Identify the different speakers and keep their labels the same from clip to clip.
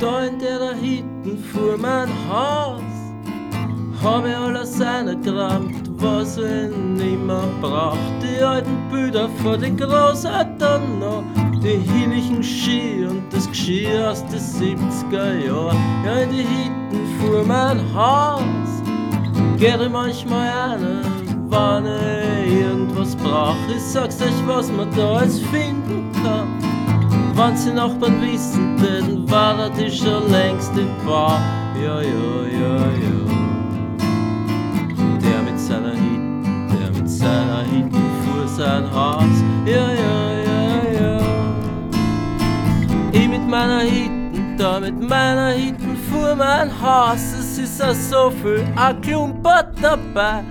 Speaker 1: In der da hinten vor mein Haus hab ich alles eingerammt, was ich nimmer braucht. Die alten Bilder von den Großeltern noch, die hieligen Ski und das Geschirr aus den 70er Jahren. Ja, in die Hitten vor mein Haus geht ich manchmal eine, wann ich irgendwas brauch. Ich sag's euch, was man da alles finden kann. Wenn sie Nachbarn wissen, denn das die schon längst Bar. Ja, ja, ja, ja. Der mit seiner Hitten, der mit seiner Hitten fuhr sein Haus. Ja, ja, ja, ja. Ich mit meiner Hitten, da mit meiner Hitten fuhr mein Haus. Es ist auch so viel Klumpert dabei.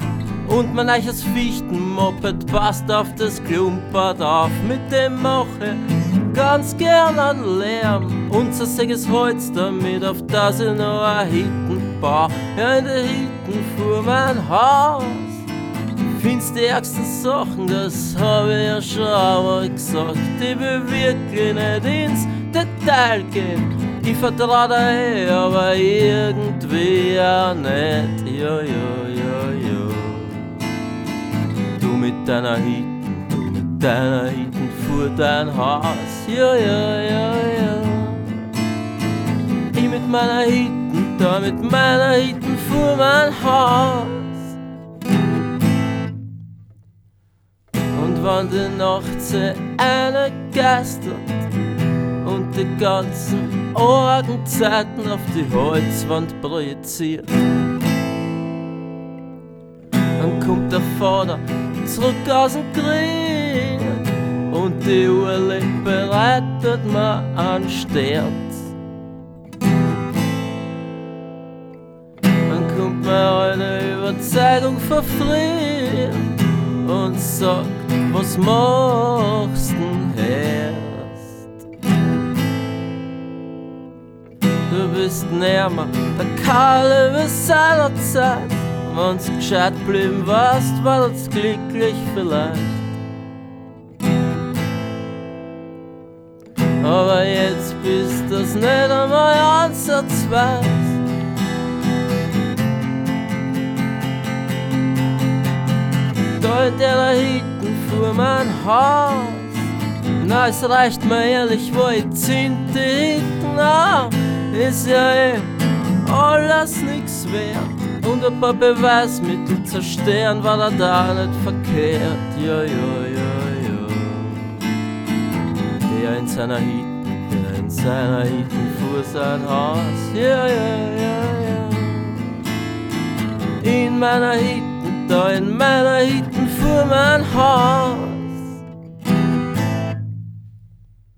Speaker 1: Und mein eiches Fichtenmoped passt auf das Klumpert auf. Mit dem mache ganz gern an Lärm. Unser säges Holz damit, auf das ich noch ein Hitten baue. Ja, in der Hitten fuhr mein Haus. Findest die ärgsten Sachen, das habe ich ja schon einmal gesagt. Ich will wirklich nicht ins Detail gehen. Ich vertrau da eh, aber irgendwie auch nicht. Ja, ja, ja, ja. Du mit deiner Hitten, deiner Hitten fuhr dein Haus. Ja, ja, ja, ja. Ich mit meiner Hitten, da mit meiner Hitten fuhr mein Haus. Und wann die Nacht sie eine geistert und die ganzen Augenzeiten auf die Holzwand projiziert. Dann kommt der Vater zurück aus dem Krieg und die Uhrle bereitet mir einen Sterz. Dann kommt mir eine Überzeugung verfriert und sagt, was machst denn erst? Du bist nimmer der Kalle wie seiner Zeit. Wenn's gescheit blieben warst, war das glücklich vielleicht. Jetzt bist das nicht einmal ansatzweise. Da in der hinten fuhr mein Haus. Na, es reicht mir ehrlich, wo ich zinte hinten na, ist ja eh alles nix wert. Und ein paar Beweismittel zerstören war da da nicht verkehrt. Ja, ja, ja, ja. Der in seiner Hitten, der in seiner Hitten fuhr sein Haus. Ja, ja, ja, ja. In meiner Hitten, da in meiner Hitten fuhr mein Haus.